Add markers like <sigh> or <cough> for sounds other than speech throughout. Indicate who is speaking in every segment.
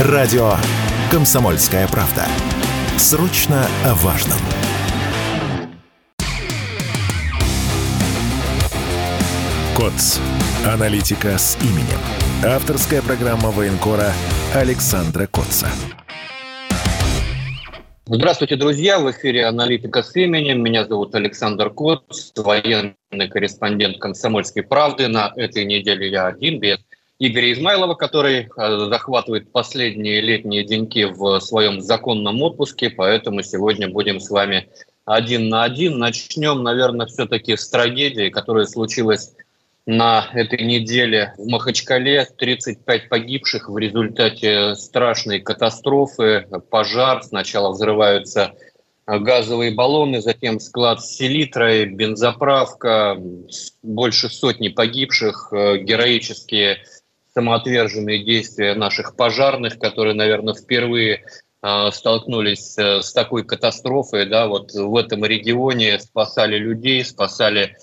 Speaker 1: Радио «Комсомольская правда». Срочно о важном. КОЦ. Аналитика с именем. Авторская программа военкора Александра Котца.
Speaker 2: Здравствуйте, друзья! В эфире «Аналитика с именем». Меня зовут Александр Котц, военный корреспондент «Комсомольской правды». На этой неделе я один, без Игоря Измайлова, который э, захватывает последние летние деньки в своем законном отпуске, поэтому сегодня будем с вами один на один. Начнем, наверное, все-таки с трагедии, которая случилась на этой неделе в Махачкале. 35 погибших в результате страшной катастрофы, пожар. Сначала взрываются газовые баллоны, затем склад с селитрой, бензоправка, больше сотни погибших, э, героические самоотверженные действия наших пожарных, которые, наверное, впервые э, столкнулись э, с такой катастрофой, да, вот в этом регионе спасали людей, спасали э,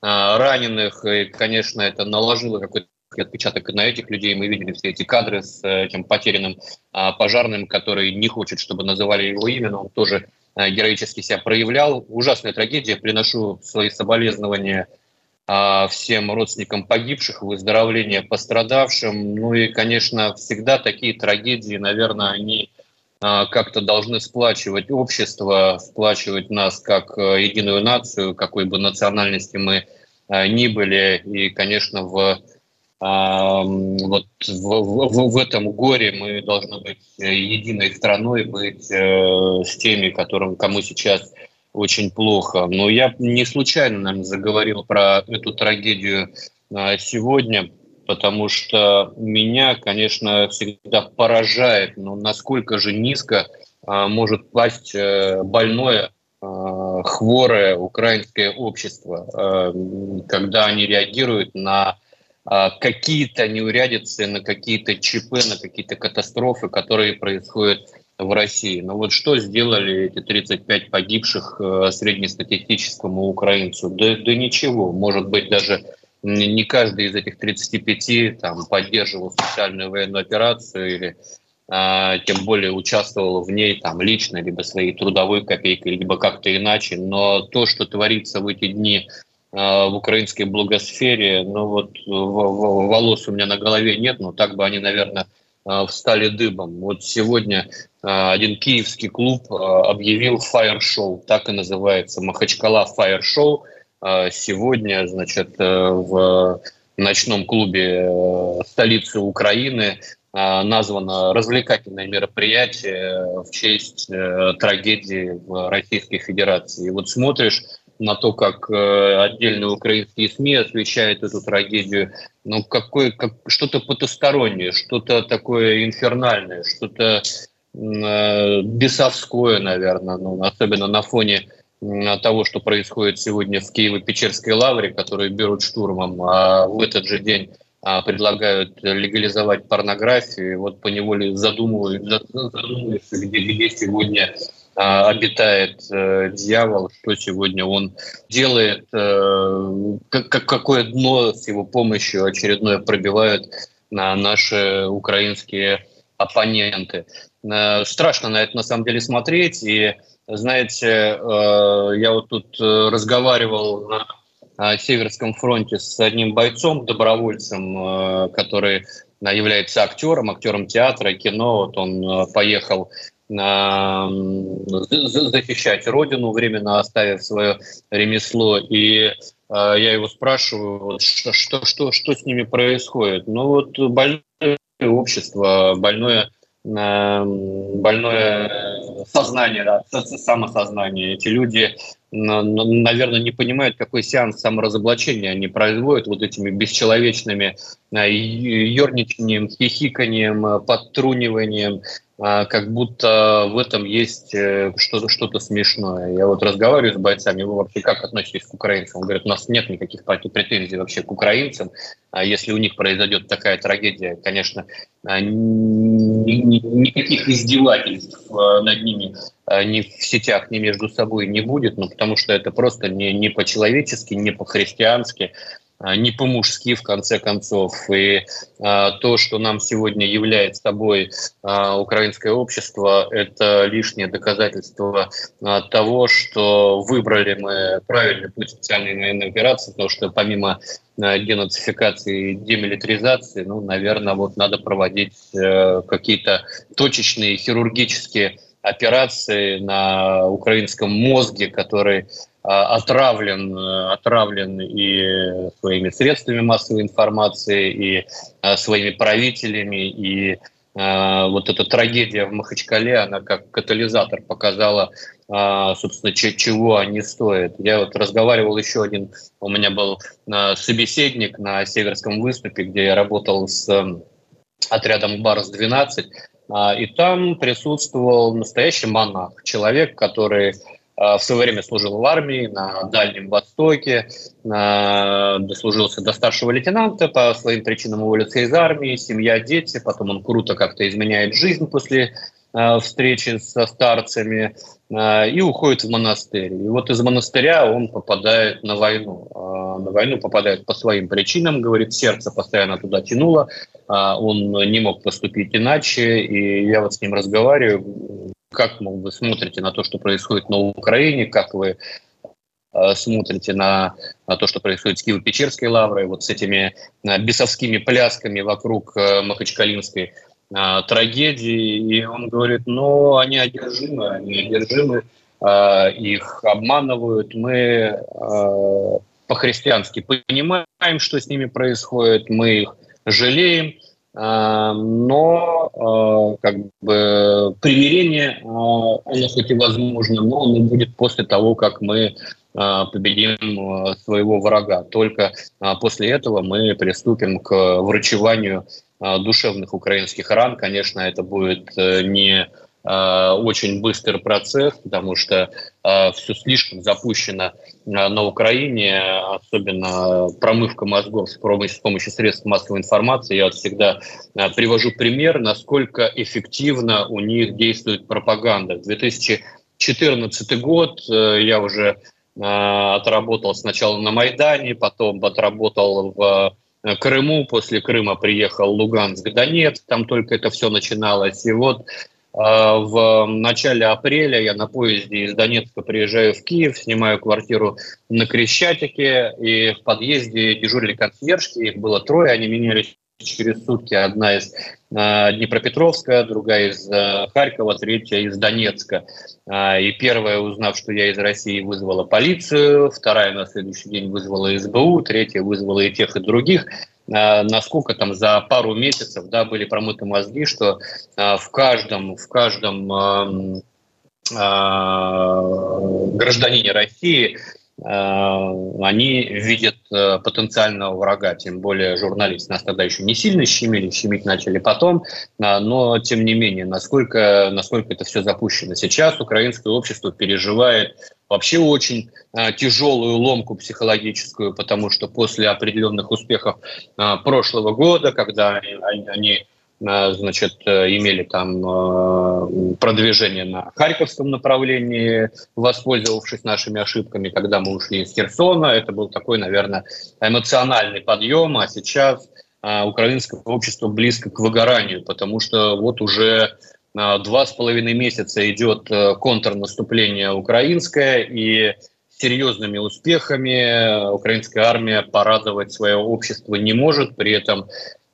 Speaker 2: раненых, и, конечно, это наложило какой-то отпечаток на этих людей. Мы видели все эти кадры с этим потерянным а, пожарным, который не хочет, чтобы называли его имя, но он тоже а, героически себя проявлял. Ужасная трагедия. Приношу свои соболезнования а, всем родственникам погибших, выздоровления пострадавшим. Ну и, конечно, всегда такие трагедии, наверное, они а, как-то должны сплачивать общество, сплачивать нас как э, единую нацию, какой бы национальности мы а, ни были. И, конечно, в вот в, в, в этом горе мы должны быть э, единой страной, быть э, с теми, которым, кому сейчас очень плохо. Но я не случайно, наверное, заговорил про эту трагедию а, сегодня, потому что меня, конечно, всегда поражает, но насколько же низко а, может пасть э, больное, а, хворое украинское общество, когда они реагируют на какие-то неурядицы, на какие-то ЧП, на какие-то катастрофы, которые происходят в России. Но вот что сделали эти 35 погибших э, среднестатистическому украинцу? Да, да ничего. Может быть, даже не каждый из этих 35 там, поддерживал специальную военную операцию или а, тем более участвовал в ней там, лично, либо своей трудовой копейкой, либо как-то иначе. Но то, что творится в эти дни а, в украинской благосфере, ну вот волос у меня на голове нет, но так бы они, наверное, встали дыбом. Вот сегодня а, один киевский клуб а, объявил фаер-шоу, так и называется, Махачкала фаер-шоу. Сегодня, значит, в ночном клубе э, столицы Украины названо развлекательное мероприятие в честь э, трагедии в Российской Федерации. И вот смотришь на то, как э, отдельные украинские СМИ освещают эту трагедию, ну, какое, как, что-то потустороннее, что-то такое инфернальное, что-то э, бесовское, наверное, ну, особенно на фоне того, что происходит сегодня в Киево-Печерской лавре, которые берут штурмом, а в этот же день а, предлагают легализовать порнографию. И вот по неволе задумываешься, где, где сегодня обитает э, дьявол, что сегодня он делает, э, как, какое дно с его помощью очередное пробивают на наши украинские оппоненты. Э, страшно на это на самом деле смотреть. И, знаете, э, я вот тут э, разговаривал на Северском фронте с одним бойцом, добровольцем, э, который является актером, актером театра, кино. Вот он поехал защищать родину, временно оставив свое ремесло. И э, я его спрашиваю, что, что, что, что с ними происходит. Ну вот больное общество, больное, больное сознание, да, самосознание. Эти люди, наверное, не понимают, какой сеанс саморазоблачения они производят вот этими бесчеловечными э, ерничанием, хихиканием, подтруниванием, а, как будто в этом есть э, что-то что смешное. Я вот разговариваю с бойцами, вы вообще как относитесь к украинцам? Он говорит, у нас нет никаких претензий вообще к украинцам. А если у них произойдет такая трагедия, конечно, а, никаких издевательств над ними ни в сетях, ни между собой не будет, ну, потому что это просто не, не по-человечески, не по-христиански. а, не по-мужски, в конце концов. И а, то, что нам сегодня является собой а, украинское общество, это лишнее доказательство а, того, что выбрали мы правильный путь специальной военной операции, потому что помимо денацификации и демилитаризации, ну, наверное, вот надо проводить а, какие-то точечные хирургические операции на украинском мозге, который а, отравлен, э, отравлен и своими средствами массовой информации, и а, своими правителями, и а, вот эта трагедия в Махачкале, она как катализатор показала, собственно, чего они стоят. Я вот разговаривал еще один, у меня был собеседник на Северском выступе, где я работал с отрядом Барс-12, и там присутствовал настоящий монах, человек, который Э, в свое время служил в армии на Дальнем Востоке, дослужился до старшего лейтенанта, по своим причинам уволился из армии, семья, дети, потом он круто как-то изменяет жизнь после встречи со старцами э, и уходит в монастырь. И вот из монастыря он попадает на войну. На войну попадает по своим причинам, говорит, сердце постоянно туда тянуло, он не мог поступить иначе, и я вот с ним разговариваю, как вы смотрите на то, что происходит на Украине, как вы э, смотрите на, на то, что происходит с Киево-Печерской лаврой, вот с этими э, бесовскими плясками вокруг э, Махачкалинской трагедии. И он говорит, ну, они одержимы, они одержимы, их обманывают. Мы по-христиански понимаем, что с ними происходит, мы их жалеем, а, но а, как бы примирение, а, оно хоть и возможно, но оно будет после того, как мы победим своего врага. Только после этого мы приступим к врачеванию душевных украинских ран. Конечно, это будет э, не Э, очень быстрый процесс, потому что э, все слишком запущено э, на Украине, особенно промывка мозгов с помощью средств массовой информации. Я вот всегда привожу пример, насколько эффективно у них действует пропаганда. 2014 год я уже отработал сначала на Майдане, потом отработал в Крыму, после Крыма приехал Луганск, Донецк, там только это все начиналось. И вот а, в начале апреля я на поезде из Донецка приезжаю в Киев, снимаю квартиру на Крещатике, и в подъезде дежурили консьержки, их было трое, они менялись через сутки. Одна из э, Днепропетровска, другая из э, Харькова, третья из Донецка. Э, и первая, узнав, что я из России, вызвала полицию, вторая на следующий день вызвала СБУ, третья вызвала и тех, и других. Э, насколько там за пару месяцев да, были промыты мозги, что э, в каждом, в каждом э, гражданине России они видят потенциального врага, тем более журналисты нас тогда еще не сильно щемили, щемить начали потом, но тем не менее, насколько, насколько это все запущено. Сейчас украинское общество переживает вообще очень тяжелую ломку психологическую, потому что после определенных успехов прошлого года, когда они, они значит, имели там а, продвижение на Харьковском направлении, воспользовавшись нашими ошибками, когда мы ушли из Херсона, это был такой, наверное, эмоциональный подъем, а сейчас украинское общество близко к выгоранию, потому что вот уже Два с половиной месяца идет э, контрнаступление украинское, и серьезными успехами украинская армия порадовать свое общество не может, при этом э,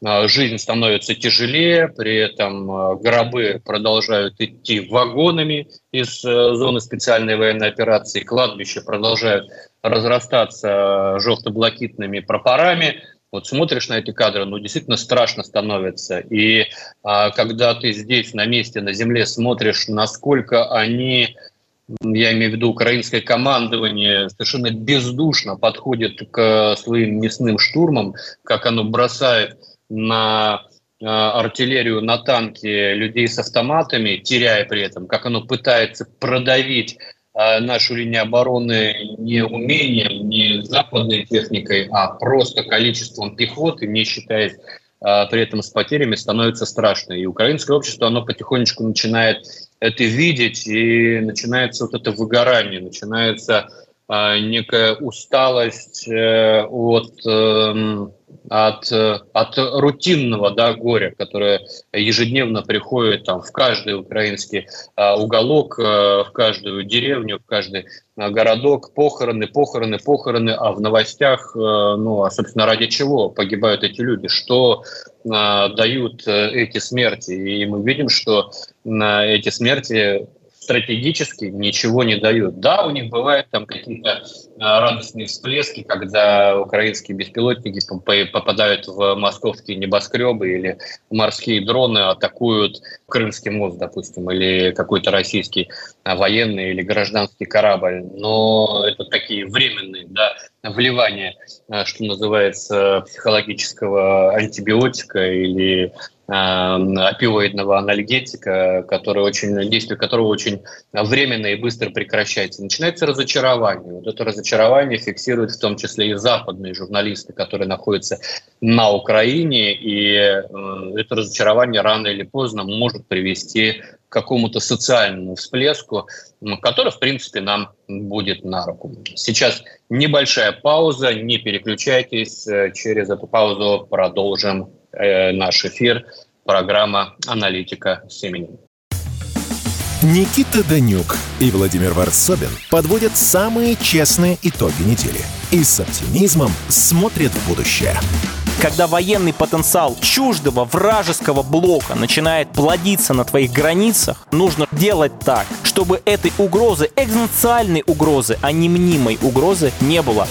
Speaker 2: жизнь становится тяжелее, при этом э, гробы продолжают идти вагонами из зоны специальной военной операции, кладбища продолжают разрастаться желто-блакитными прапорами – вот смотришь на эти кадры, ну, действительно страшно становится. И а, когда ты здесь, на месте, на земле смотришь, насколько они, я имею в виду украинское командование, совершенно бездушно подходит к своим мясным штурмам, как оно бросает на а, артиллерию на танки людей с автоматами, теряя при этом, как оно пытается продавить а, нашу линию обороны не умением, не западной техникой, а просто количеством пехоты, не считаясь а, при этом с потерями, становится страшно. И украинское общество, оно потихонечку начинает это видеть, и начинается вот это выгорание, начинается некая усталость от эм, от, от рутинного да, горя, которое ежедневно приходит там, в каждый украинский а, уголок, а, в каждую деревню, в каждый а, городок, похороны, похороны, похороны, а в новостях, ну, а, собственно, ради чего погибают эти люди, что дают эти смерти. И мы видим, что эти смерти стратегически ничего не дают. Да, у них бывают там какие-то э, радостные всплески, когда украинские беспилотники попадают в московские небоскребы или морские дроны атакуют Крымский мост, допустим, или какой-то российский э, военный или гражданский корабль. Но это такие временные да, вливания, э, что называется, психологического антибиотика или опиоидного анальгетика, который очень, действие которого очень временно и быстро прекращается. Начинается разочарование. Вот это разочарование фиксируют в том числе и западные журналисты, которые находятся на Украине, и э, это разочарование рано или поздно может привести к какому-то социальному всплеску, который, в принципе, нам будет на руку. Сейчас небольшая пауза, не переключайтесь, э, через эту паузу продолжим Э, наш эфир, программа «Аналитика с именем».
Speaker 1: Никита Данюк и Владимир Варсобин подводят самые честные итоги недели и с оптимизмом смотрят в будущее.
Speaker 3: Когда военный потенциал чуждого вражеского блока начинает плодиться на твоих границах, нужно делать так, чтобы этой угрозы, экзистенциальной угрозы, а не мнимой угрозы не было.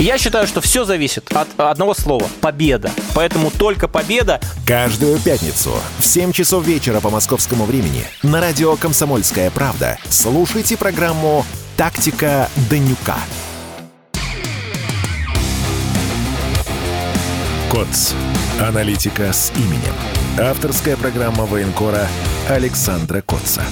Speaker 3: Я считаю, что все зависит от одного слова – победа. Поэтому только победа.
Speaker 1: Каждую пятницу в 7 часов вечера по московскому времени на радио «Комсомольская правда» слушайте программу «Тактика Данюка». КОЦ. Аналитика с именем. Авторская программа военкора Александра Котца.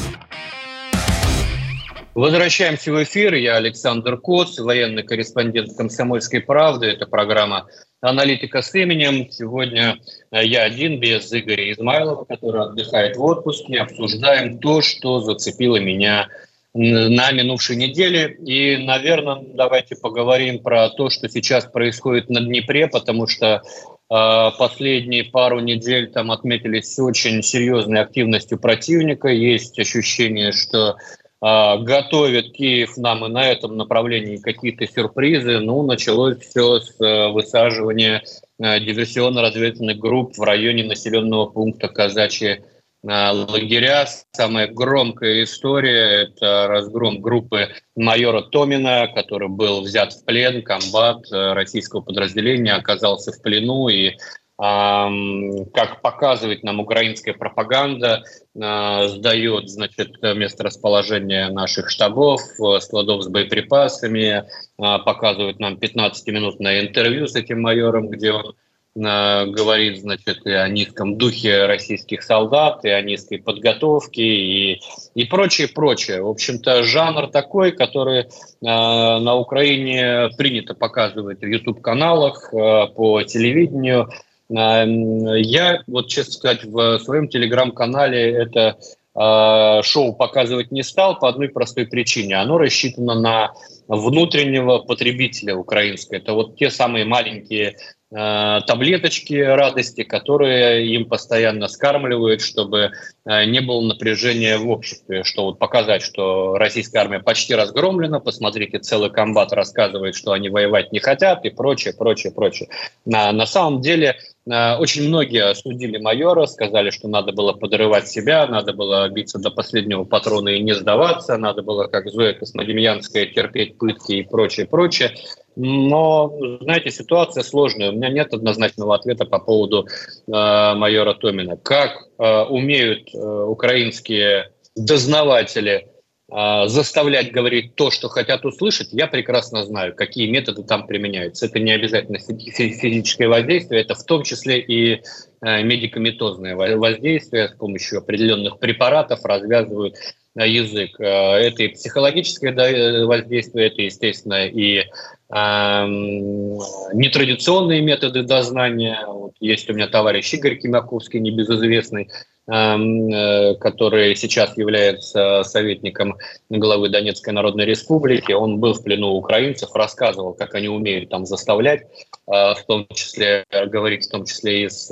Speaker 2: Возвращаемся в эфир. Я Александр Коц, военный корреспондент «Комсомольской правды». Это программа «Аналитика с именем». Сегодня э, я один, без Игоря Измайлова, который отдыхает в отпуске. Обсуждаем то, что зацепило меня на минувшей неделе. И, наверное, давайте поговорим про то, что сейчас происходит на Днепре, потому что э, последние пару недель там отметились очень серьезной активностью противника. Есть ощущение, что готовит Киев нам и на этом направлении какие-то сюрпризы. Ну, началось все с э, высаживания э, диверсионно-разведывательных групп в районе населенного пункта Казачьи э, лагеря. Самая громкая история – это разгром группы майора Томина, который был взят в плен. Комбат российского подразделения оказался в плену и как показывает нам украинская пропаганда, а, сдает значит, место расположения наших штабов, э, складов с боеприпасами, а, показывает нам 15-минутное интервью с этим майором, где он говорит, значит, и о низком духе российских солдат, и о низкой подготовке, и, и прочее, прочее. В общем-то, жанр такой, который э, на Украине принято показывать в YouTube-каналах, э, по телевидению – я, вот честно сказать, в своем телеграм-канале это а, шоу показывать не стал по одной простой причине. Оно рассчитано на внутреннего потребителя украинского. Это вот те самые маленькие Э, таблеточки радости, которые им постоянно скармливают, чтобы э, не было напряжения в обществе, что вот показать, что российская армия почти разгромлена, посмотрите, целый комбат рассказывает, что они воевать не хотят и прочее, прочее, прочее. На, на самом деле э, очень многие осудили майора, сказали, что надо было подрывать себя, надо было биться до последнего патрона и не сдаваться, надо было, как Зоя Космодемьянская, терпеть пытки и прочее, прочее. Но, знаете, ситуация сложная. У меня нет однозначного ответа по поводу э, майора Томина. Как э, умеют э, украинские дознаватели э, заставлять говорить то, что хотят услышать, я прекрасно знаю, какие методы там применяются. Это не обязательно физическое воздействие, это в том числе и э, медикаментозное воздействие с помощью определенных препаратов развязывают язык. Э, это и психологическое воздействие, это, естественно, и нетрадиционные методы дознания. Вот есть у меня товарищ Игорь Кимаковский, небезызвестный эм, э, который сейчас является советником главы Донецкой Народной Республики. Он был в плену украинцев, рассказывал, как они умеют там заставлять, в том числе говорить, в том числе и с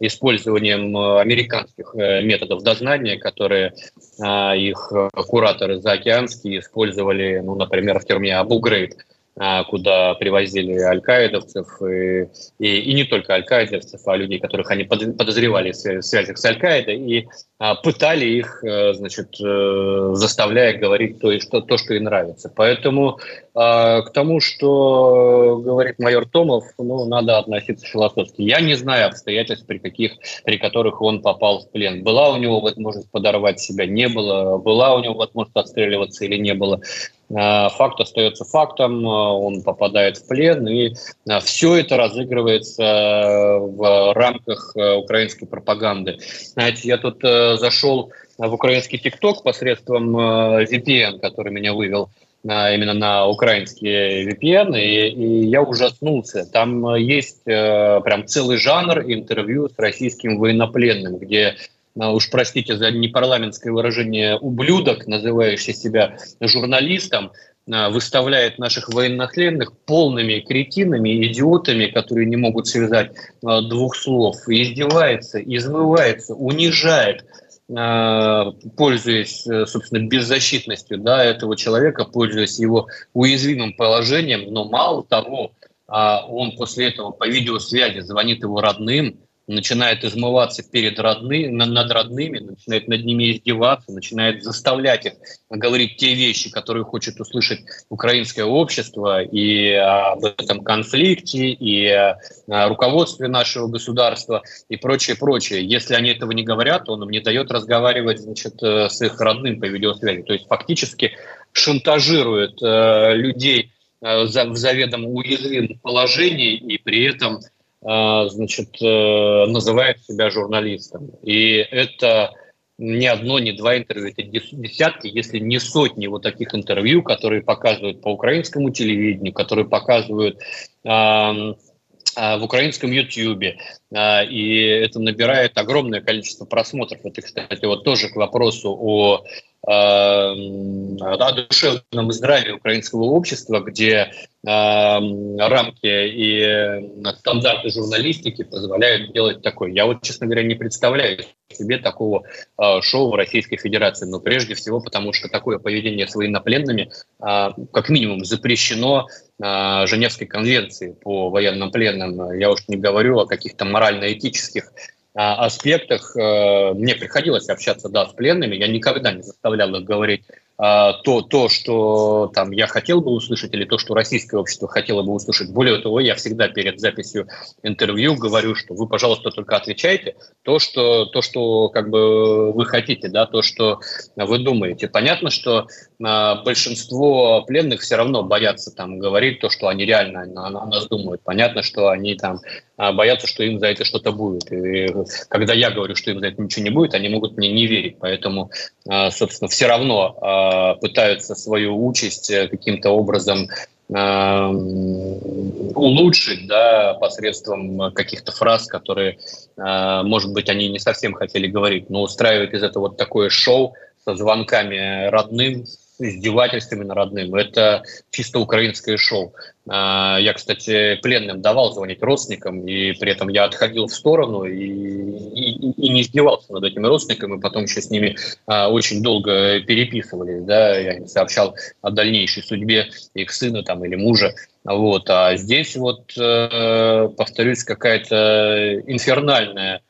Speaker 2: использованием американских методов дознания, которые их кураторы заокеанские использовали, ну, например, в тюрьме Абу-Грейб а, куда привозили аль-каидовцев, и, и, и не только аль-каидовцев, а людей, которых они подозревали в связях с аль-Каидой, и а, пытали их, э, значит, э, заставляя говорить то, что, то, что им нравится. Поэтому а, к тому, что говорит майор Томов, ну, надо относиться философски. Я не знаю обстоятельств, при, каких, при которых он попал в плен. Была у него возможность подорвать себя, не было. Была у него возможность отстреливаться или не было. А, факт остается фактом, а, он попадает в плен, и а, все это разыгрывается в рамках украинской пропаганды. Знаете, я тут зашел в украинский ТикТок посредством VPN, который меня вывел именно на украинские VPN, и, и я ужаснулся. Там есть прям целый жанр интервью с российским военнопленным, где уж простите за непарламентское выражение, ублюдок, называющий себя журналистом, а, выставляет наших военнопленных полными кретинами, идиотами, которые не могут связать а, двух слов, издевается, измывается, унижает, пользуясь, собственно, беззащитностью да, этого человека, пользуясь его уязвимым положением, но мало того, он после этого по видеосвязи звонит его родным, начинает измываться перед родными, над родными, начинает над ними издеваться, начинает заставлять их говорить те вещи, которые хочет услышать украинское общество и об этом конфликте, и о руководстве нашего государства и прочее, прочее. Если они этого не говорят, он им не дает разговаривать значит, э, с их родным по видеосвязи. То есть фактически шантажирует э, людей э, в заведомо уязвимом положении и при этом а, значит, э, называет себя журналистом. И это не одно, не два интервью, это десятки, если не сотни вот таких интервью, которые показывают по украинскому телевидению, которые показывают э, в украинском Ютьюбе, и это набирает огромное количество просмотров. Это, кстати, вот тоже к вопросу о о душевном здравии украинского общества, где рамки и стандарты журналистики позволяют делать такое. Я вот, честно говоря, не представляю себе такого э, шоу в Российской Федерации. Но прежде всего потому, что такое поведение с военнопленными э, как минимум запрещено э, Женевской конвенцией по военным пленным. Я уж не говорю о каких-то морально-этических аспектах. Мне приходилось общаться, да, с пленными. Я никогда не заставлял их говорить а, то, то, что там я хотел бы услышать, или то, что российское общество хотело бы услышать. Более того, я всегда перед записью интервью говорю, что вы, пожалуйста, только отвечайте то, что, то, что как бы вы хотите, да, то, что вы думаете. Понятно, что а, большинство пленных все равно боятся там говорить то, что они реально о нас думают. Понятно, что они там а, боятся, что им за это что-то будет. И когда я говорю, что им за это ничего не будет, они могут мне не верить. Поэтому, собственно, все равно Э, пытаются свою участь э, каким-то образом э, улучшить да, посредством каких-то фраз, которые, может быть, они не совсем хотели говорить, но устраивают из этого вот такое шоу со звонками родным, издевательствами над родным. Это чисто украинское шоу. А, я, кстати, пленным давал звонить родственникам, и при этом я отходил в сторону и, и, и не издевался над этими родственниками, потом еще с ними а, очень долго переписывались. Да, я сообщал о дальнейшей судьбе их сына там, или мужа. Вот. А здесь вот, э, повторюсь, какая-то инфернальная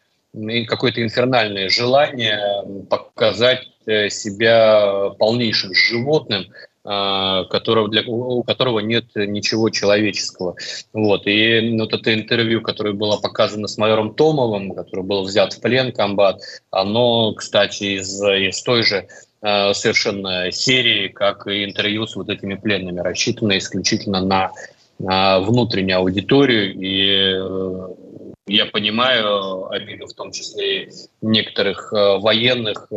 Speaker 2: какое-то инфернальное желание показать э, себя полнейшим животным, а, которого для, у которого нет ничего человеческого. Вот. И вот это интервью, которое было показано с майором Томовым, который был взят в плен комбат, оно, кстати, из, из той же а, совершенно серии, как и интервью с вот этими пленными, рассчитано исключительно на, на внутреннюю аудиторию и э, я понимаю обиду, в том числе некоторых э, военных, э,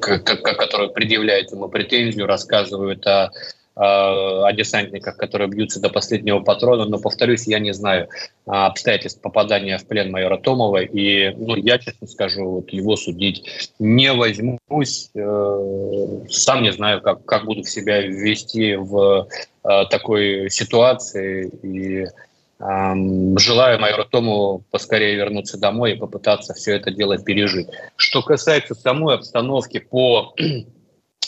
Speaker 2: которые предъявляют ему претензию, рассказывают о о десантниках, которые бьются до последнего патрона, но, повторюсь, я не знаю обстоятельств попадания в плен майора Томова, и ну, я, честно скажу, вот его судить не возьмусь, сам не знаю, как, как буду себя вести в такой ситуации, и Желаю майору Тому поскорее вернуться домой и попытаться все это дело пережить. Что касается самой обстановки по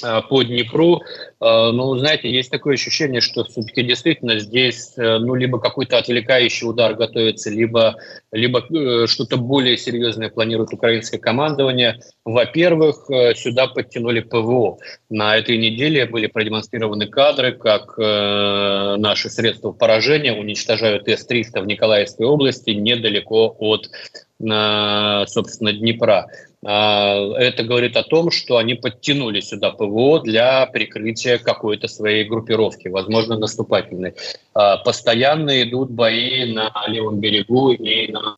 Speaker 2: по Днепру. Э, ну, знаете, есть такое ощущение, что все-таки действительно здесь э, ну, либо какой-то отвлекающий удар готовится, либо, либо что-то более серьезное планирует украинское командование. Во-первых, сюда подтянули ПВО. На этой неделе были продемонстрированы кадры, как наши средства поражения уничтожают С-300 в Николаевской области недалеко от собственно, Днепра. А, это говорит о том, что они подтянули сюда ПВО для прикрытия какой-то своей группировки, возможно, наступательной. А, постоянно идут бои на левом берегу и на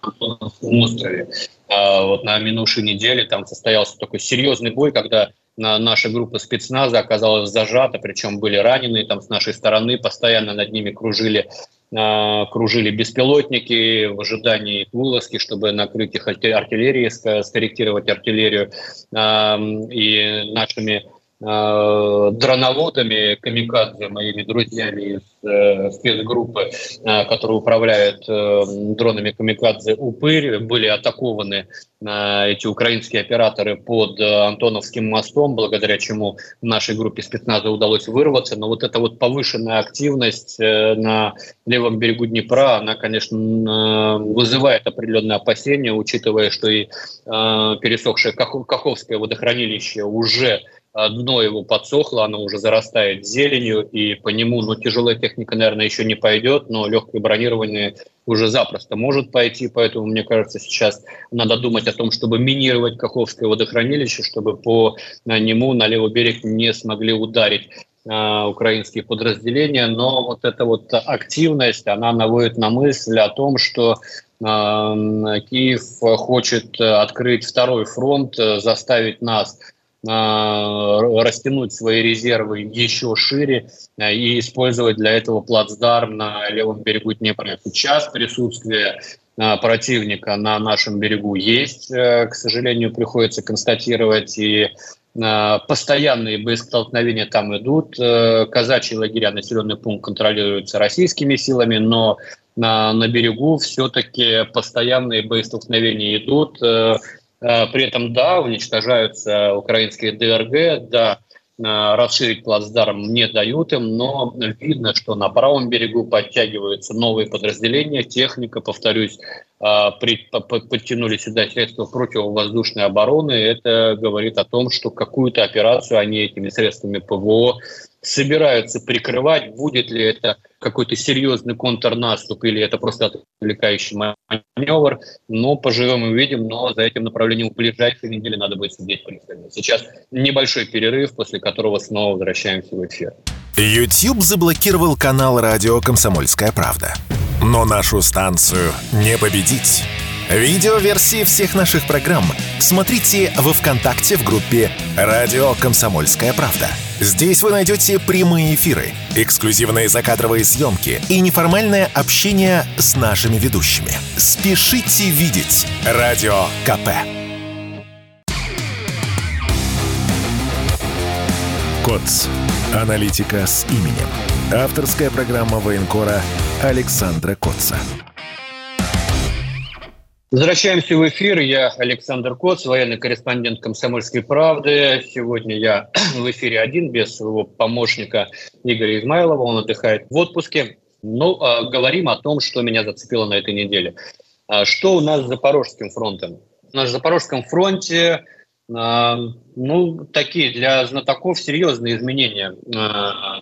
Speaker 2: острове. А, вот на минувшей неделе там состоялся такой серьезный бой, когда наша группа спецназа оказалась зажата, причем были ранены там с нашей стороны, постоянно над ними кружили кружили беспилотники в ожидании вылазки, чтобы накрыть их артиллерией, скорректировать артиллерию. И нашими дроноводами, камикадзе, моими друзьями из э, спецгруппы, э, которые управляют э, дронами камикадзе «Упырь», были атакованы э, эти украинские операторы под э, Антоновским мостом, благодаря чему нашей группе спецназа удалось вырваться. Но вот эта вот повышенная активность э, на левом берегу Днепра, она, конечно, э, вызывает определенные опасения, учитывая, что и э, пересохшее Каховское водохранилище уже дно его подсохло, оно уже зарастает зеленью, и по нему, ну, тяжелая техника, наверное, еще не пойдет, но легкое бронирование уже запросто может пойти, поэтому, мне кажется, сейчас надо думать о том, чтобы минировать Каховское водохранилище, чтобы по нему на левый берег не смогли ударить э, украинские подразделения, но вот эта вот активность, она наводит на мысль о том, что э, Киев хочет открыть второй фронт, э, заставить нас а, растянуть свои резервы еще шире а, и использовать для этого плацдарм на левом берегу Днепра. Сейчас присутствие а, противника на нашем берегу есть, к сожалению, приходится констатировать, и постоянные боестолкновения там идут. Казачьи лагеря, населенный пункт контролируется российскими силами, но на, на берегу все-таки постоянные боестолкновения идут. Э, при этом, да, уничтожаются украинские ДРГ, да, э, расширить плацдарм не дают им, но видно, что на правом берегу подтягиваются новые подразделения, техника, повторюсь, э, подтянули сюда средства противовоздушной обороны. Это говорит о том, что какую-то операцию они этими средствами ПВО собираются прикрывать. Будет ли это какой-то серьезный контрнаступ или это просто отвлекающий маневр. Но поживем и увидим, но за этим направлением в ближайшие недели надо будет сидеть пристально. Сейчас небольшой перерыв, после которого снова возвращаемся в эфир.
Speaker 1: YouTube заблокировал канал радио «Комсомольская правда». Но нашу станцию не победить. Видеоверсии всех наших программ смотрите во ВКонтакте в группе «Радио Комсомольская правда». Здесь вы найдете прямые эфиры, эксклюзивные закадровые съемки и неформальное общение с нашими ведущими. Спешите видеть «Радио КП». КОЦ. Аналитика с именем. Авторская программа военкора Александра Котца.
Speaker 2: Возвращаемся в эфир. Я Александр Коц, военный корреспондент «Комсомольской правды». Сегодня я <clears throat> в эфире один, без своего помощника Игоря Измайлова. Он отдыхает в отпуске. Ну, э, говорим о том, что меня зацепило на этой неделе. А что у нас с Запорожским фронтом? На Запорожском фронте э, ну, такие для знатоков серьезные изменения.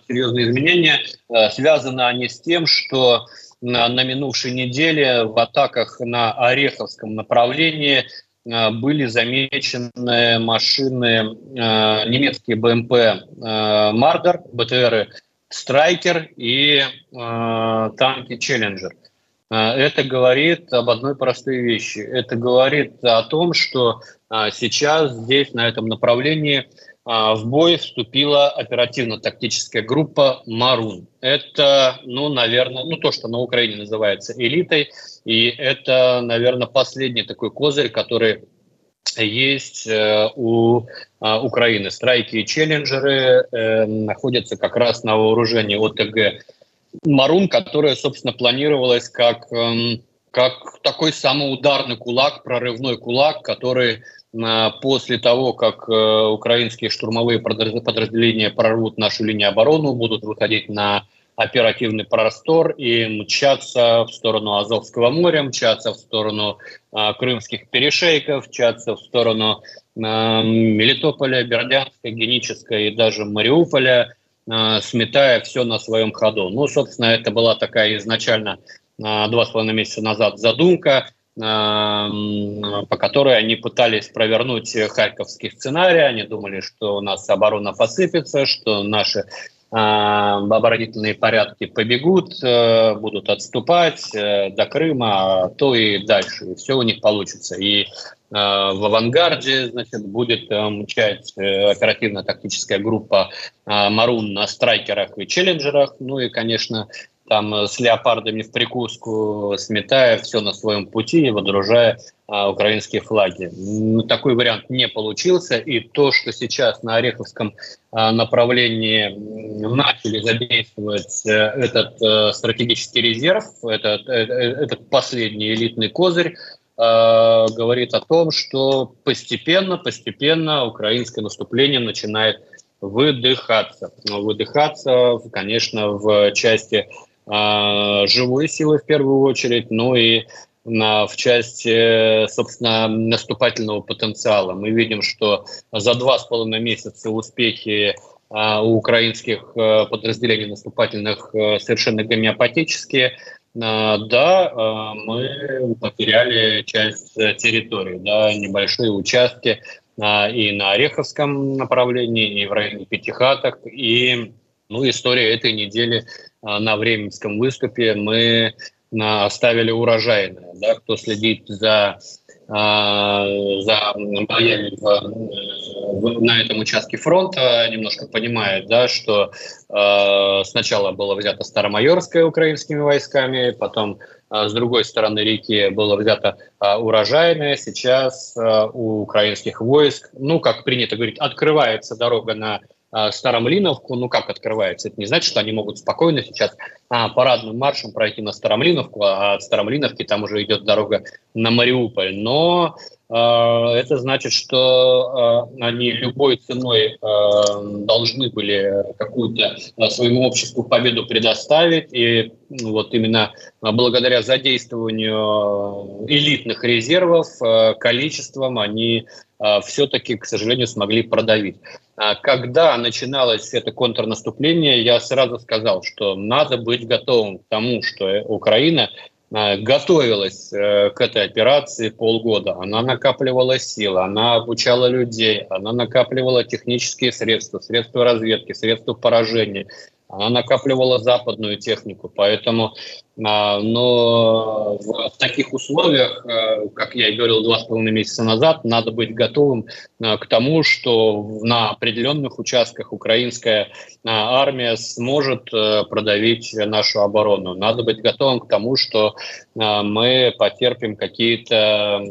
Speaker 2: Серьезные изменения. Связаны они с тем, что на, на минувшей неделе в атаках на Ореховском направлении э, были замечены машины, э, немецкие БМП э, «Мардер», БТРы «Страйкер» и танки «Челленджер». Это говорит об одной простой вещи. Это говорит о том, что сейчас здесь, на этом направлении, в бой вступила оперативно-тактическая группа «Марун». Это, ну, наверное, ну, то, что на Украине называется элитой, и это, наверное, последний такой козырь, который есть э, у э, Украины. Страйки и челленджеры э, находятся как раз на вооружении ОТГ «Марун», которая, собственно, планировалась как, э, как такой самоударный кулак, прорывной кулак, который после того, как э, украинские штурмовые подразделения прорвут нашу линию обороны, будут выходить на оперативный простор и мчаться в сторону Азовского моря, мчаться в сторону э, крымских перешейков, мчаться в сторону э, Мелитополя, Бердянска, Генического и даже Мариуполя, э, сметая все на своем ходу. Ну, собственно, это была такая изначально э, два с половиной месяца назад задумка, по которой они пытались провернуть харьковский сценарий. Они думали, что у нас оборона посыпется, что наши а, оборонительные порядки побегут, э, будут отступать э, до Крыма, а то и дальше. И все у них получится. И э, в авангарде значит, будет мчать оперативно-тактическая группа «Марун» на страйкерах и челленджерах. Ну и, конечно, там э, с леопардами в прикуску, сметая все на своем пути и водружая а, украинские флаги. Такой вариант не получился, и то, что сейчас на Ореховском а, направлении начали задействовать а, этот а, стратегический резерв, этот, этот последний элитный козырь, а, говорит о том, что постепенно, постепенно украинское наступление начинает выдыхаться. Выдыхаться, конечно, в части живой силы в первую очередь, ну и в части, собственно, наступательного потенциала. Мы видим, что за два с половиной месяца успехи а, у украинских э, подразделений наступательных э, совершенно гомеопатические. А, да, мы потеряли часть территории, да, небольшие участки и на Ореховском направлении, и в районе Пятихаток, и ну, история этой недели а, на Временском выступе мы а, оставили урожайное. Да, кто следит за, а, за боями на этом участке фронта, немножко понимает, да, что сначала было взято Старомайорское украинскими войсками, потом с другой стороны реки было взято урожайное. Сейчас у украинских войск, ну, как принято говорить, открывается дорога на Старомлиновку, ну как открывается, это не значит, что они могут спокойно сейчас а, парадным маршем пройти на Старомлиновку, а от Старомлиновки там уже идет дорога на Мариуполь. Но э, это значит, что э, они любой ценой э, должны были какую-то э, своему обществу победу предоставить, и ну, вот именно благодаря задействованию элитных резервов э, количеством они э, все-таки, к сожалению, смогли продавить. А когда начиналось это контрнаступление, я сразу сказал, что надо быть готовым к тому, что Украина а, готовилась э, к этой операции полгода. Она накапливала силы, она обучала людей, она накапливала технические средства, средства разведки, средства поражения, она накапливала западную технику, поэтому а, но в таких условиях, а, как я и говорил два с половиной месяца назад, надо быть готовым а, к тому, что на определенных участках украинская армия сможет продавить нашу оборону. Надо быть готовым к тому, что мы потерпим какие-то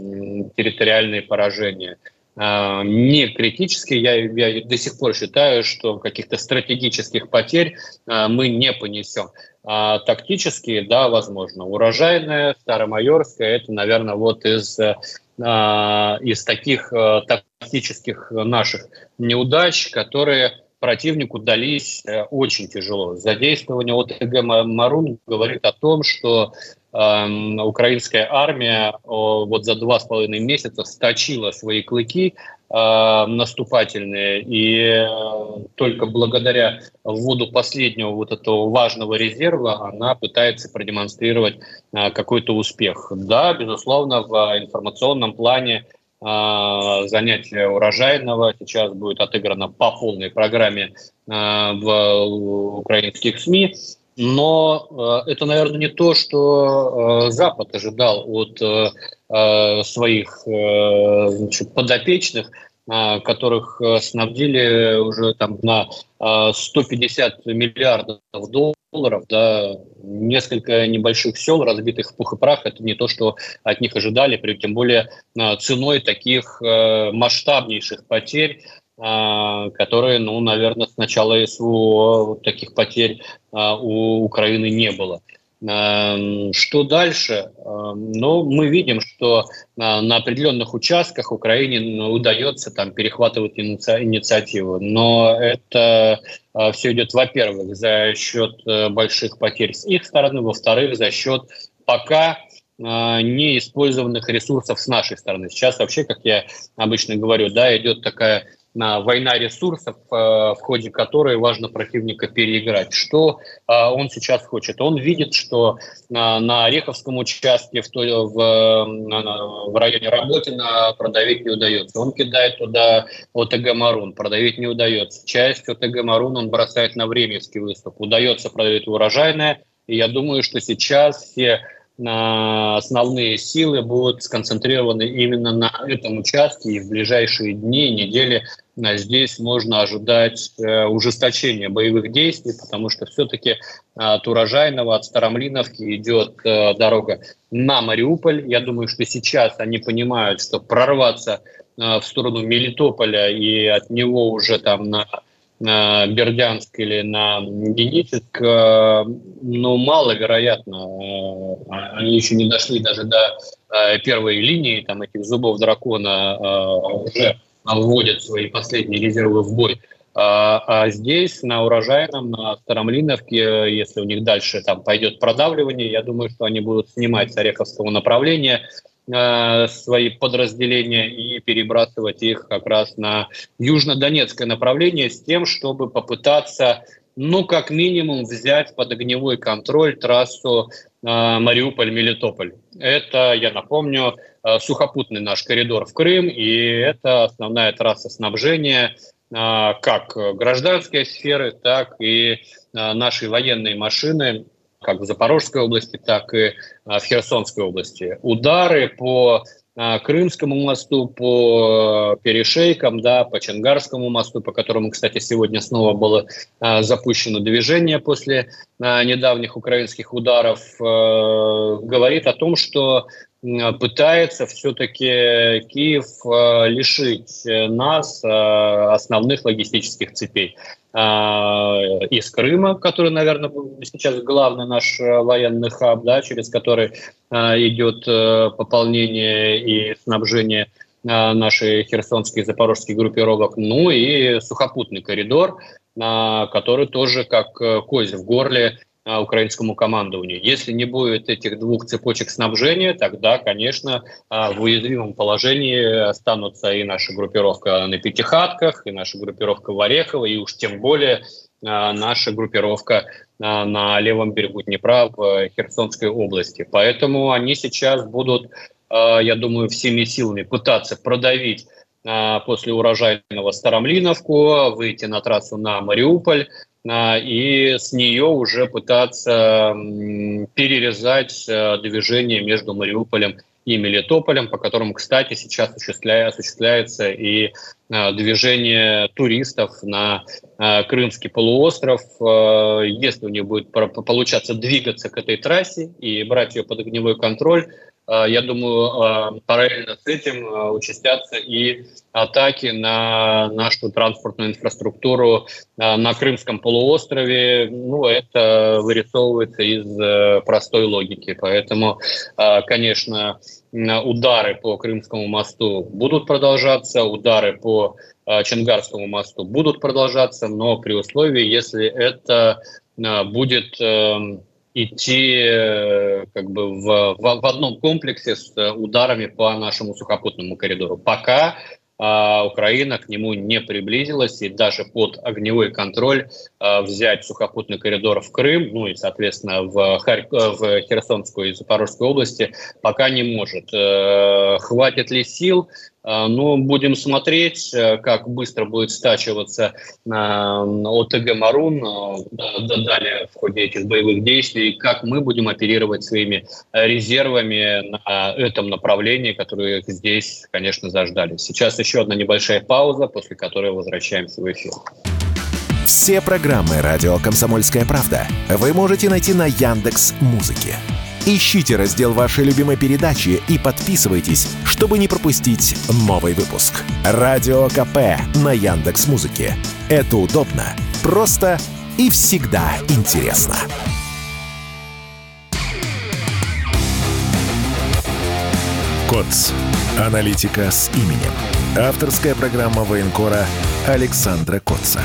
Speaker 2: территориальные поражения. А, не критические. Я, я до сих пор считаю, что каких-то стратегических потерь а, мы не понесем. А тактические, да, возможно. Урожайная, Старомайорская, это, наверное, вот из, из таких тактических наших неудач, которые противнику дались э, очень тяжело. Задействование ОТГ «Марун» говорит о том, что э, украинская армия э, вот за два с половиной месяца сточила свои клыки э, наступательные, и э, только благодаря вводу последнего вот этого важного резерва она пытается продемонстрировать э, какой-то успех. Да, безусловно, в информационном плане а, занятие урожайного сейчас будет отыграно по полной программе в украинских СМИ. Но а, это, наверное, не то, что Запад ожидал от своих значит, подопечных. которых снабдили уже там на 150 миллиардов долларов, да, несколько небольших сел, разбитых в пух и прах, это не то, что от них ожидали, тем более ценой таких масштабнейших потерь которые, ну, наверное, с начала СВО таких потерь а, у Украины не было. А, что дальше? Ну, мы видим, что на определенных участках Украине ну, удается там перехватывать инициативу, но это все идет, во-первых, за счет э, больших потерь с их стороны, во-вторых, за счет пока неиспользованных ресурсов с нашей стороны. Сейчас вообще, как я обычно говорю, да, идет такая война ресурсов, э, в ходе которой важно противника переиграть. Что э, он сейчас хочет? Он видит, что на Ореховском участке в, в, в районе Работина продавить не удается. Он кидает туда ОТГ «Марун», продавить не удается. Часть ОТГ «Марун» он бросает на Временский выступ. Удается продавить урожайное. И я думаю, что сейчас все основные силы будут сконцентрированы именно на этом участке, и в ближайшие дни, недели здесь можно ожидать э, ужесточения боевых действий, потому что все-таки от Урожайного, от Старомлиновки идет э, дорога на Мариуполь. Я думаю, что сейчас они понимают, что прорваться э, в сторону Мелитополя и от него уже там на на Бердянск или на э, ну, маловероятно. Э, они еще не дошли даже до э, первой линии, там, этих зубов дракона уже вводят свои последние резервы в бой. А, а здесь, на урожайном, на Старомлиновке, если у них дальше там пойдет продавливание, я думаю, что они будут снимать с Ореховского направления Э, свои подразделения и перебрасывать их как раз на южно-донецкое направление с тем, чтобы попытаться, ну, как минимум, взять под огневой контроль трассу э, Мариуполь-Мелитополь. Это, я напомню, сухопутный наш коридор в Крым, и это основная трасса снабжения как гражданской сферы, так и нашей военной машины как в Запорожской области, так и в Херсонской области. Удары по Крымскому мосту, по перешейкам, да, по Чангарскому мосту, по которому, кстати, сегодня снова было запущено движение после недавних украинских ударов, говорит о том, что пытается все-таки Киев лишить нас нас логистических цепей. Из Крыма, который, наверное, сейчас главный наш э, военный хаб, да, через который идет э, пополнение и снабжение нашей херсонской и запорожской группировок, ну и сухопутный коридор, который тоже как э, кость в горле а, украинскому командованию. Если не будет этих двух цепочек снабжения, тогда, конечно, а, в уязвимом положении останутся и наша группировка на Пятихатках, и наша группировка в Орехово, и уж тем более а, наша группировка на левом берегу Днепра в Херсонской области. Поэтому они сейчас будут, я думаю, всеми силами пытаться продавить после урожайного Старомлиновку, выйти на трассу на Мариуполь, а, и с нее уже пытаться перерезать э, движение между Мариуполем и Мелитополем, по которым, кстати, сейчас осуществляется и движение туристов на Крымский полуостров. Если у них будет получаться двигаться к этой трассе и брать ее под огневой контроль, а, я думаю, а, параллельно с этим а, участятся и атаки на нашу транспортную инфраструктуру на Крымском полуострове. Ну, это вырисовывается из э, простой логики. Поэтому, конечно, удары по Крымскому мосту будут продолжаться, удары по Чангарскому мосту будут продолжаться, но при условии, если это будет эм, идти э, как бы в, в, в одном комплексе с э, ударами по нашему сухопутному коридору. Пока а, Украина к нему не приблизилась и даже под огневой контроль а, взять сухопутный коридор в Крым, ну и, соответственно, в, Харь... в Херсонскую и Запорожскую области пока не может. А, хватит ли сил? Ну, будем смотреть, как быстро будет стачиваться ОТГ «Марун» далее в ходе этих боевых действий, как мы будем оперировать своими резервами на этом направлении, которые здесь, конечно, заждались. Сейчас еще одна небольшая пауза, после которой возвращаемся в эфир.
Speaker 1: Все программы «Радио Комсомольская правда» вы можете найти на Яндекс Музыке. Ищите раздел вашей любимой передачи и подписывайтесь, чтобы не пропустить новый выпуск. Радио КП на Яндекс Музыке. Это удобно, просто и всегда интересно. КОЦ. Аналитика с именем. Авторская программа военкора Александра Котца.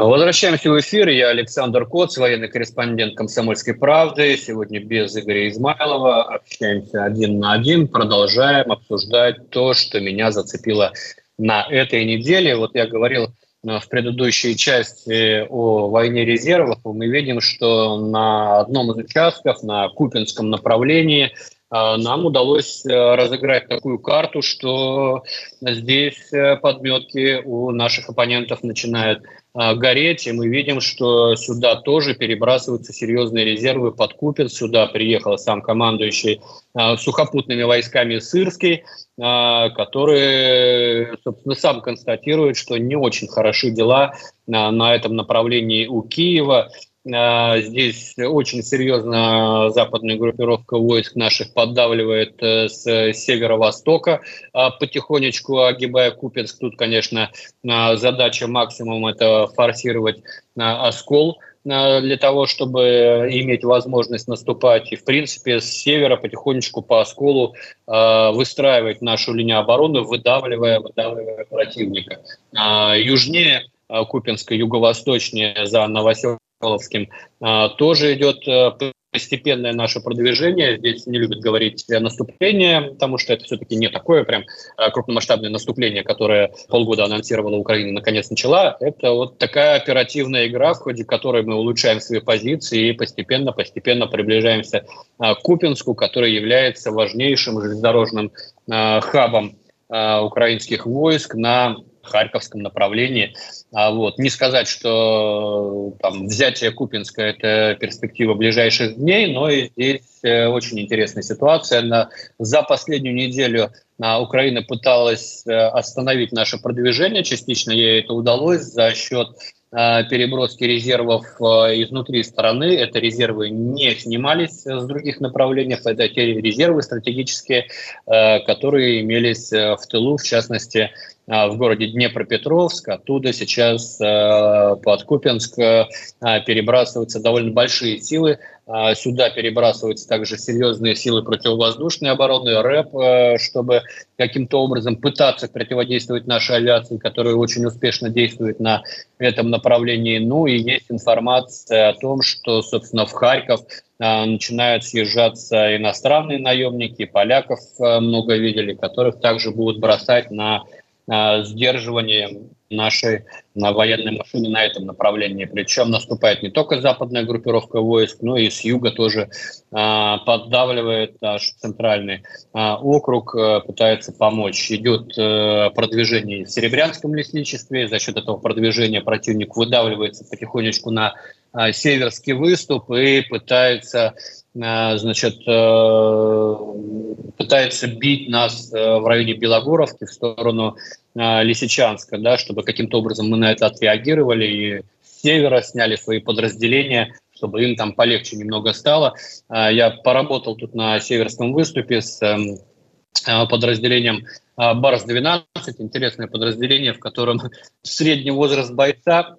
Speaker 2: Возвращаемся в эфир. Я Александр Коц, военный корреспондент «Комсомольской правды». Сегодня без Игоря Измайлова. Общаемся один на один. Продолжаем обсуждать то, что меня зацепило на этой неделе. Вот я говорил э, в предыдущей части о войне резервов. Мы видим, что на одном из участков, на Купинском направлении, нам удалось э, разыграть такую карту, что здесь подметки у наших оппонентов начинают а, гореть, и мы видим, что сюда тоже перебрасываются серьезные резервы под Купец. Сюда приехал сам командующий а, сухопутными войсками Сырский, а, который, собственно, сам констатирует, что не очень хороши дела на этом направлении у Киева. А, здесь очень серьезно западная группировка войск наших поддавливает э, с северо-востока, а, потихонечку огибая Купинск. Тут, конечно, а, задача максимум – это форсировать оскол для того, чтобы иметь возможность наступать. И, в принципе, с севера потихонечку по осколу выстраивать нашу линию обороны, выдавливая, выдавливая противника. южнее Купинска, юго-восточнее за Новоселовском Коловским, а, тоже идет э, постепенное наше продвижение. Здесь не любят говорить наступление, потому что это все-таки не такое прям э, крупномасштабное наступление, которое полгода анонсировала Украина, наконец начала. Это вот такая оперативная игра, в ходе которой мы улучшаем свои позиции и постепенно-постепенно приближаемся э, к Купинску, который является важнейшим железнодорожным хабом украинских войск на Харьковском направлении. А вот. Не сказать, что там, взятие Купинска – это перспектива ближайших дней, но и здесь э, очень интересная ситуация. На, за последнюю неделю а, Украина пыталась э, остановить наше продвижение, частично ей это удалось за счет переброски резервов изнутри страны. Это резервы не снимались с других направлений, это те резервы стратегические, которые имелись в тылу, в частности, в городе Днепропетровск. Оттуда сейчас а, под Купенск а, перебрасываются довольно большие силы. Сюда перебрасываются также серьезные силы противовоздушной обороны, РЭП, чтобы каким-то образом пытаться противодействовать нашей авиации, которая очень успешно действует на этом направлении. Ну и есть информация о том, что, собственно, в Харьков начинают съезжаться иностранные наемники, поляков много видели, которых также будут бросать на Э, сдерживанием нашей на военной машине на этом направлении. Причем наступает не только западная группировка войск, но и с юга тоже э, поддавливает наш центральный э, округ, э, пытается помочь. Идет э, продвижение в Серебрянском лесничестве, за счет этого продвижения противник выдавливается потихонечку на э, северский выступ и пытается Э, значит, э, пытается бить нас э, в районе Белогоровки в сторону Лисичанска, да, чтобы каким-то образом мы на это отреагировали и с севера сняли свои подразделения, чтобы им там полегче немного стало. Я поработал тут на северском выступе с эм, подразделением Барс-12, интересное подразделение, в котором средний возраст бойца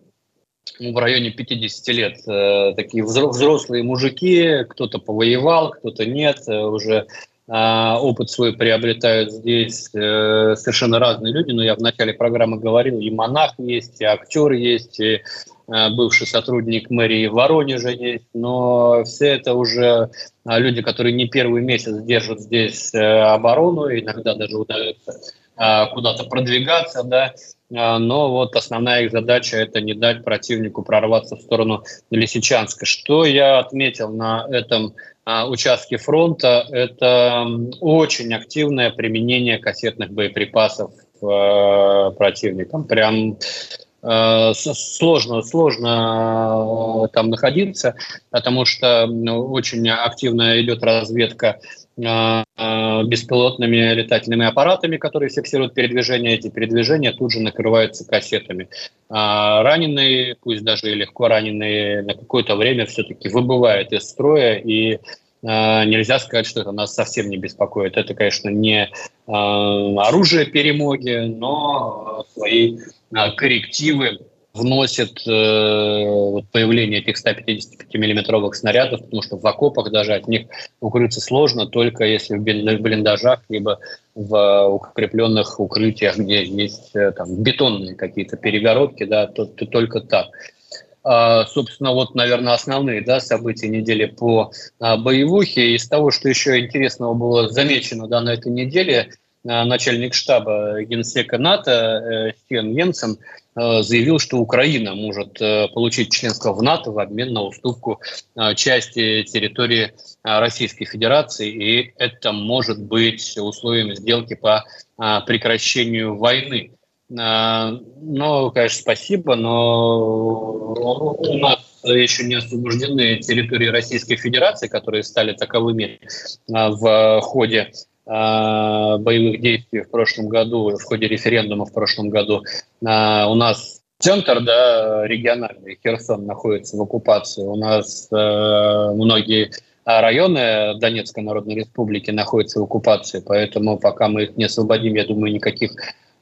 Speaker 2: в районе 50 лет. Э, такие взрослые мужики, кто-то повоевал, кто-то нет, э, уже э, опыт свой приобретают здесь э, совершенно разные люди. Но я в начале программы говорил, и монах есть, и актер есть, и бывший сотрудник мэрии Воронежа есть. Но все это уже э, люди, которые не первый месяц держат здесь оборону, иногда даже удается э, куда-то продвигаться, да, а, но вот основная их задача – это не дать противнику прорваться в сторону Лисичанска. Что я отметил на этом а, участке фронта – это очень активное применение кассетных боеприпасов э, противником. Прям сложно, сложно там находиться, потому что очень активно идет разведка беспилотными летательными аппаратами, которые фиксируют передвижение. Эти передвижения тут же накрываются кассетами. А раненые, пусть даже и легко раненые, на какое-то время все-таки выбывают из строя и нельзя сказать, что это нас совсем не беспокоит. Это, конечно, не оружие перемоги, но свои а, коррективы вносит э, вот появление этих 155 миллиметровых снарядов, потому что в окопах даже от них укрыться сложно, только если в блиндажах, либо в укрепленных укрытиях, где есть э, там, бетонные какие-то перегородки, да, то, то только так. А, собственно, вот, наверное, основные да, события недели по а, боевухе. Из того, что еще интересного было замечено да, на этой неделе, начальник штаба генсека НАТО э, Стивен Йенсен э, заявил, что Украина может получить членство в НАТО в обмен на уступку части территории Российской Федерации, и это может быть условием сделки по прекращению войны. Ну, конечно, спасибо, но у нас еще не освобождены территории Российской Федерации, которые стали таковыми в ходе Э, боевых действий в прошлом году, в ходе референдума в прошлом году, э, у нас центр, да, региональный, Херсон находится в оккупации. У нас э, многие районы Донецкой Народной Республики находятся в оккупации, поэтому пока мы их не освободим, я думаю, никаких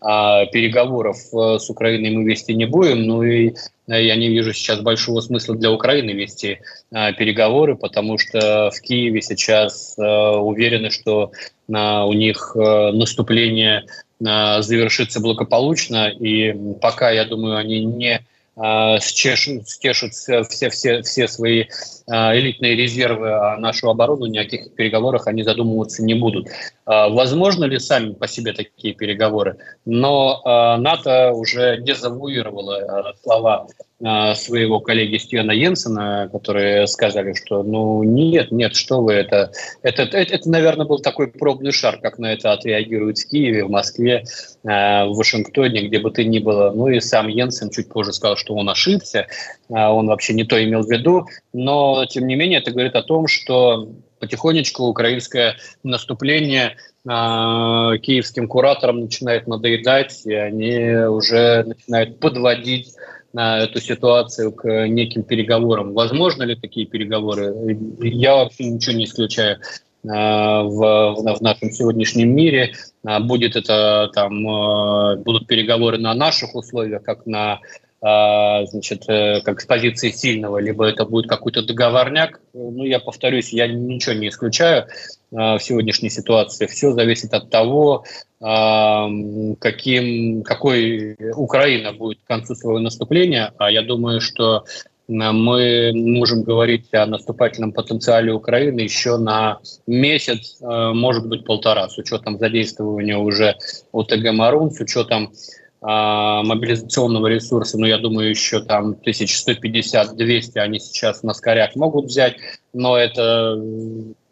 Speaker 2: а, переговоров с Украиной мы вести не будем. Ну и я не вижу сейчас большого смысла для Украины вести переговоры, потому что в Киеве сейчас уверены, что у них э, наступление э, завершится благополучно, и пока, я думаю, они не э, счешут, стешут все, все, все свои элитные резервы, а нашу оборону ни о каких переговорах они задумываться не будут. Возможно ли сами по себе такие переговоры? Но НАТО уже дезавуировало слова а, своего коллеги Стивена Йенсена, которые сказали, что ну нет, нет, что вы, это, это, это, это, наверное, был такой пробный шар, как на это отреагируют в Киеве, в Москве, а, в Вашингтоне, где бы ты ни было. Ну и сам Йенсен чуть позже сказал, что он ошибся, а, он вообще не то имел в виду, но тем не менее это говорит о том, что потихонечку украинское наступление киевским кураторам начинает надоедать, и они уже начинают подводить эту ситуацию к неким переговорам. Возможно ли такие переговоры? Я вообще ничего не исключаю а, в, в нашем сегодняшнем мире. А, будет это там, а, будут переговоры на наших условиях, как на значит, э, как с позиции сильного, либо это будет какой-то договорняк. Ну, я повторюсь, я ничего не исключаю в сегодняшней ситуации. Все зависит от того, каким, какой Украина будет к концу своего наступления. А я думаю, что мы можем говорить о наступательном потенциале Украины еще на месяц, может быть, полтора, с учетом задействования уже ОТГ «Марун», с учетом а, мобилизационного ресурса, ну, я думаю, еще там 1150-200 они сейчас на скорях могут взять, но это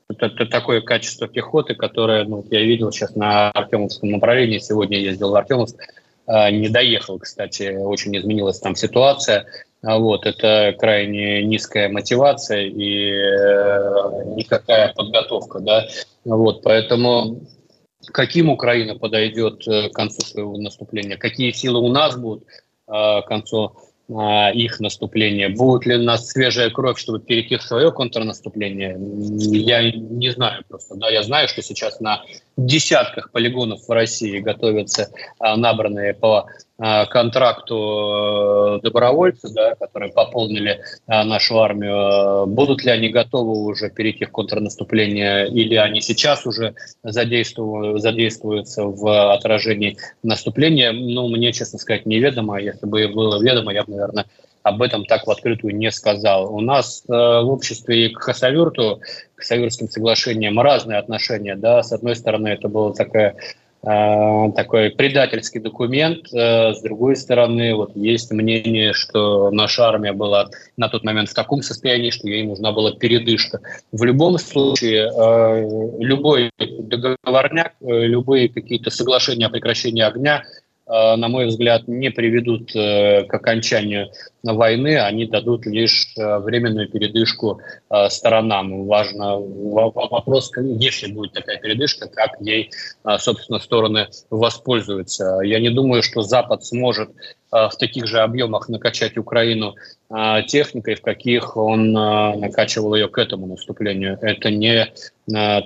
Speaker 2: это, это такое качество пехоты, которое ну, я видел сейчас на Артемовском направлении. Сегодня ездил в Артемовск. А, не доехал, кстати, очень изменилась там ситуация. А вот, это крайне низкая мотивация и э, никакая подготовка, да. Вот, поэтому каким Украина подойдет э, к концу своего наступления, какие силы у нас будут э, к концу а, их наступление. Будет ли у нас свежая кровь, чтобы перейти в свое контрнаступление? Я не знаю просто. Да, я знаю, что сейчас на десятках полигонов в России готовятся набранные по контракту э, добровольцы, да, которые пополнили нашу армию. Будут ли они готовы уже перейти в контрнаступление, или они сейчас уже задействуют, задействуются в отражении наступления? Ну, мне, честно сказать, неведомо. Если бы было ведомо, я бы, наверное, об этом так в открытую не сказал. У нас э, в обществе к Хасавюрту, к Хасавюртским соглашениям разные отношения. Да? С одной стороны, это была такая э, э, такой предательский документ. Э, с другой стороны, вот есть мнение, что наша армия была на тот момент в таком состоянии, что ей нужна была передышка. В любом случае, э, любой договорняк, э, любые какие-то соглашения о прекращении огня – Э, на мой взгляд, не приведут э, к окончанию войны, они дадут лишь э, временную передышку сторонам. Важно вопрос, если будет такая передышка, как ей, собственно, стороны воспользуются. Я не думаю, что Запад сможет в таких же объемах накачать Украину техникой, в каких он накачивал ее к этому наступлению. Это не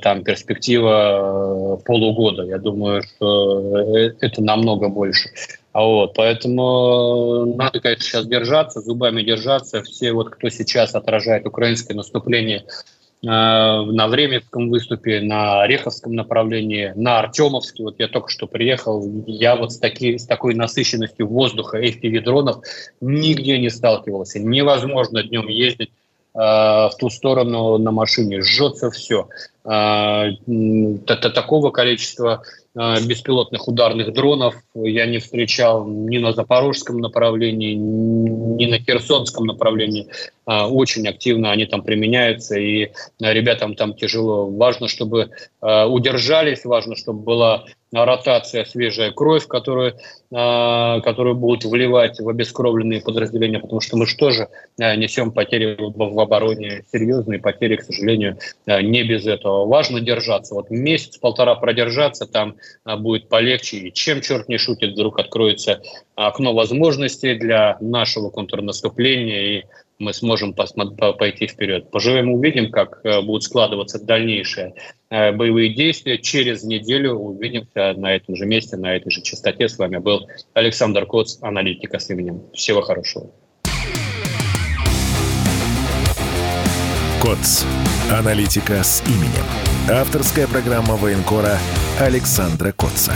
Speaker 2: там перспектива полугода. Я думаю, что это намного больше. А вот, поэтому надо, конечно, сейчас держаться, зубами держаться. Все, вот, кто сейчас отражает украинское наступление э, на Временском выступе, на Ореховском направлении, на Артемовске. Вот я только что приехал, я вот с, таки, с такой насыщенностью воздуха FPV-дронов нигде не сталкивался. Невозможно днем ездить э, в ту сторону на машине, жжется все. Э, такого количества Э, беспилотных ударных дронов я не встречал ни на запорожском направлении, ни на херсонском направлении. А, очень активно они там применяются, и ребятам там тяжело. Важно, чтобы э, удержались, важно, чтобы была ротация, свежая кровь, которую, э, которую будут вливать в обескровленные подразделения, потому что мы же тоже несем потери в обороне, серьезные потери, к сожалению, не без этого. Важно держаться. Вот месяц-полтора продержаться, там будет полегче. И чем черт не шутит, вдруг откроется окно возможностей для нашего контрнаступления, и мы сможем пойти вперед. Поживем, увидим, как э, будут складываться дальнейшие э, боевые действия. Через неделю увидимся на этом же месте, на этой же частоте. С вами был Александр Коц, аналитика с именем. Всего хорошего.
Speaker 1: КОЦ. Аналитика с именем. Авторская программа военкора Александра Котца.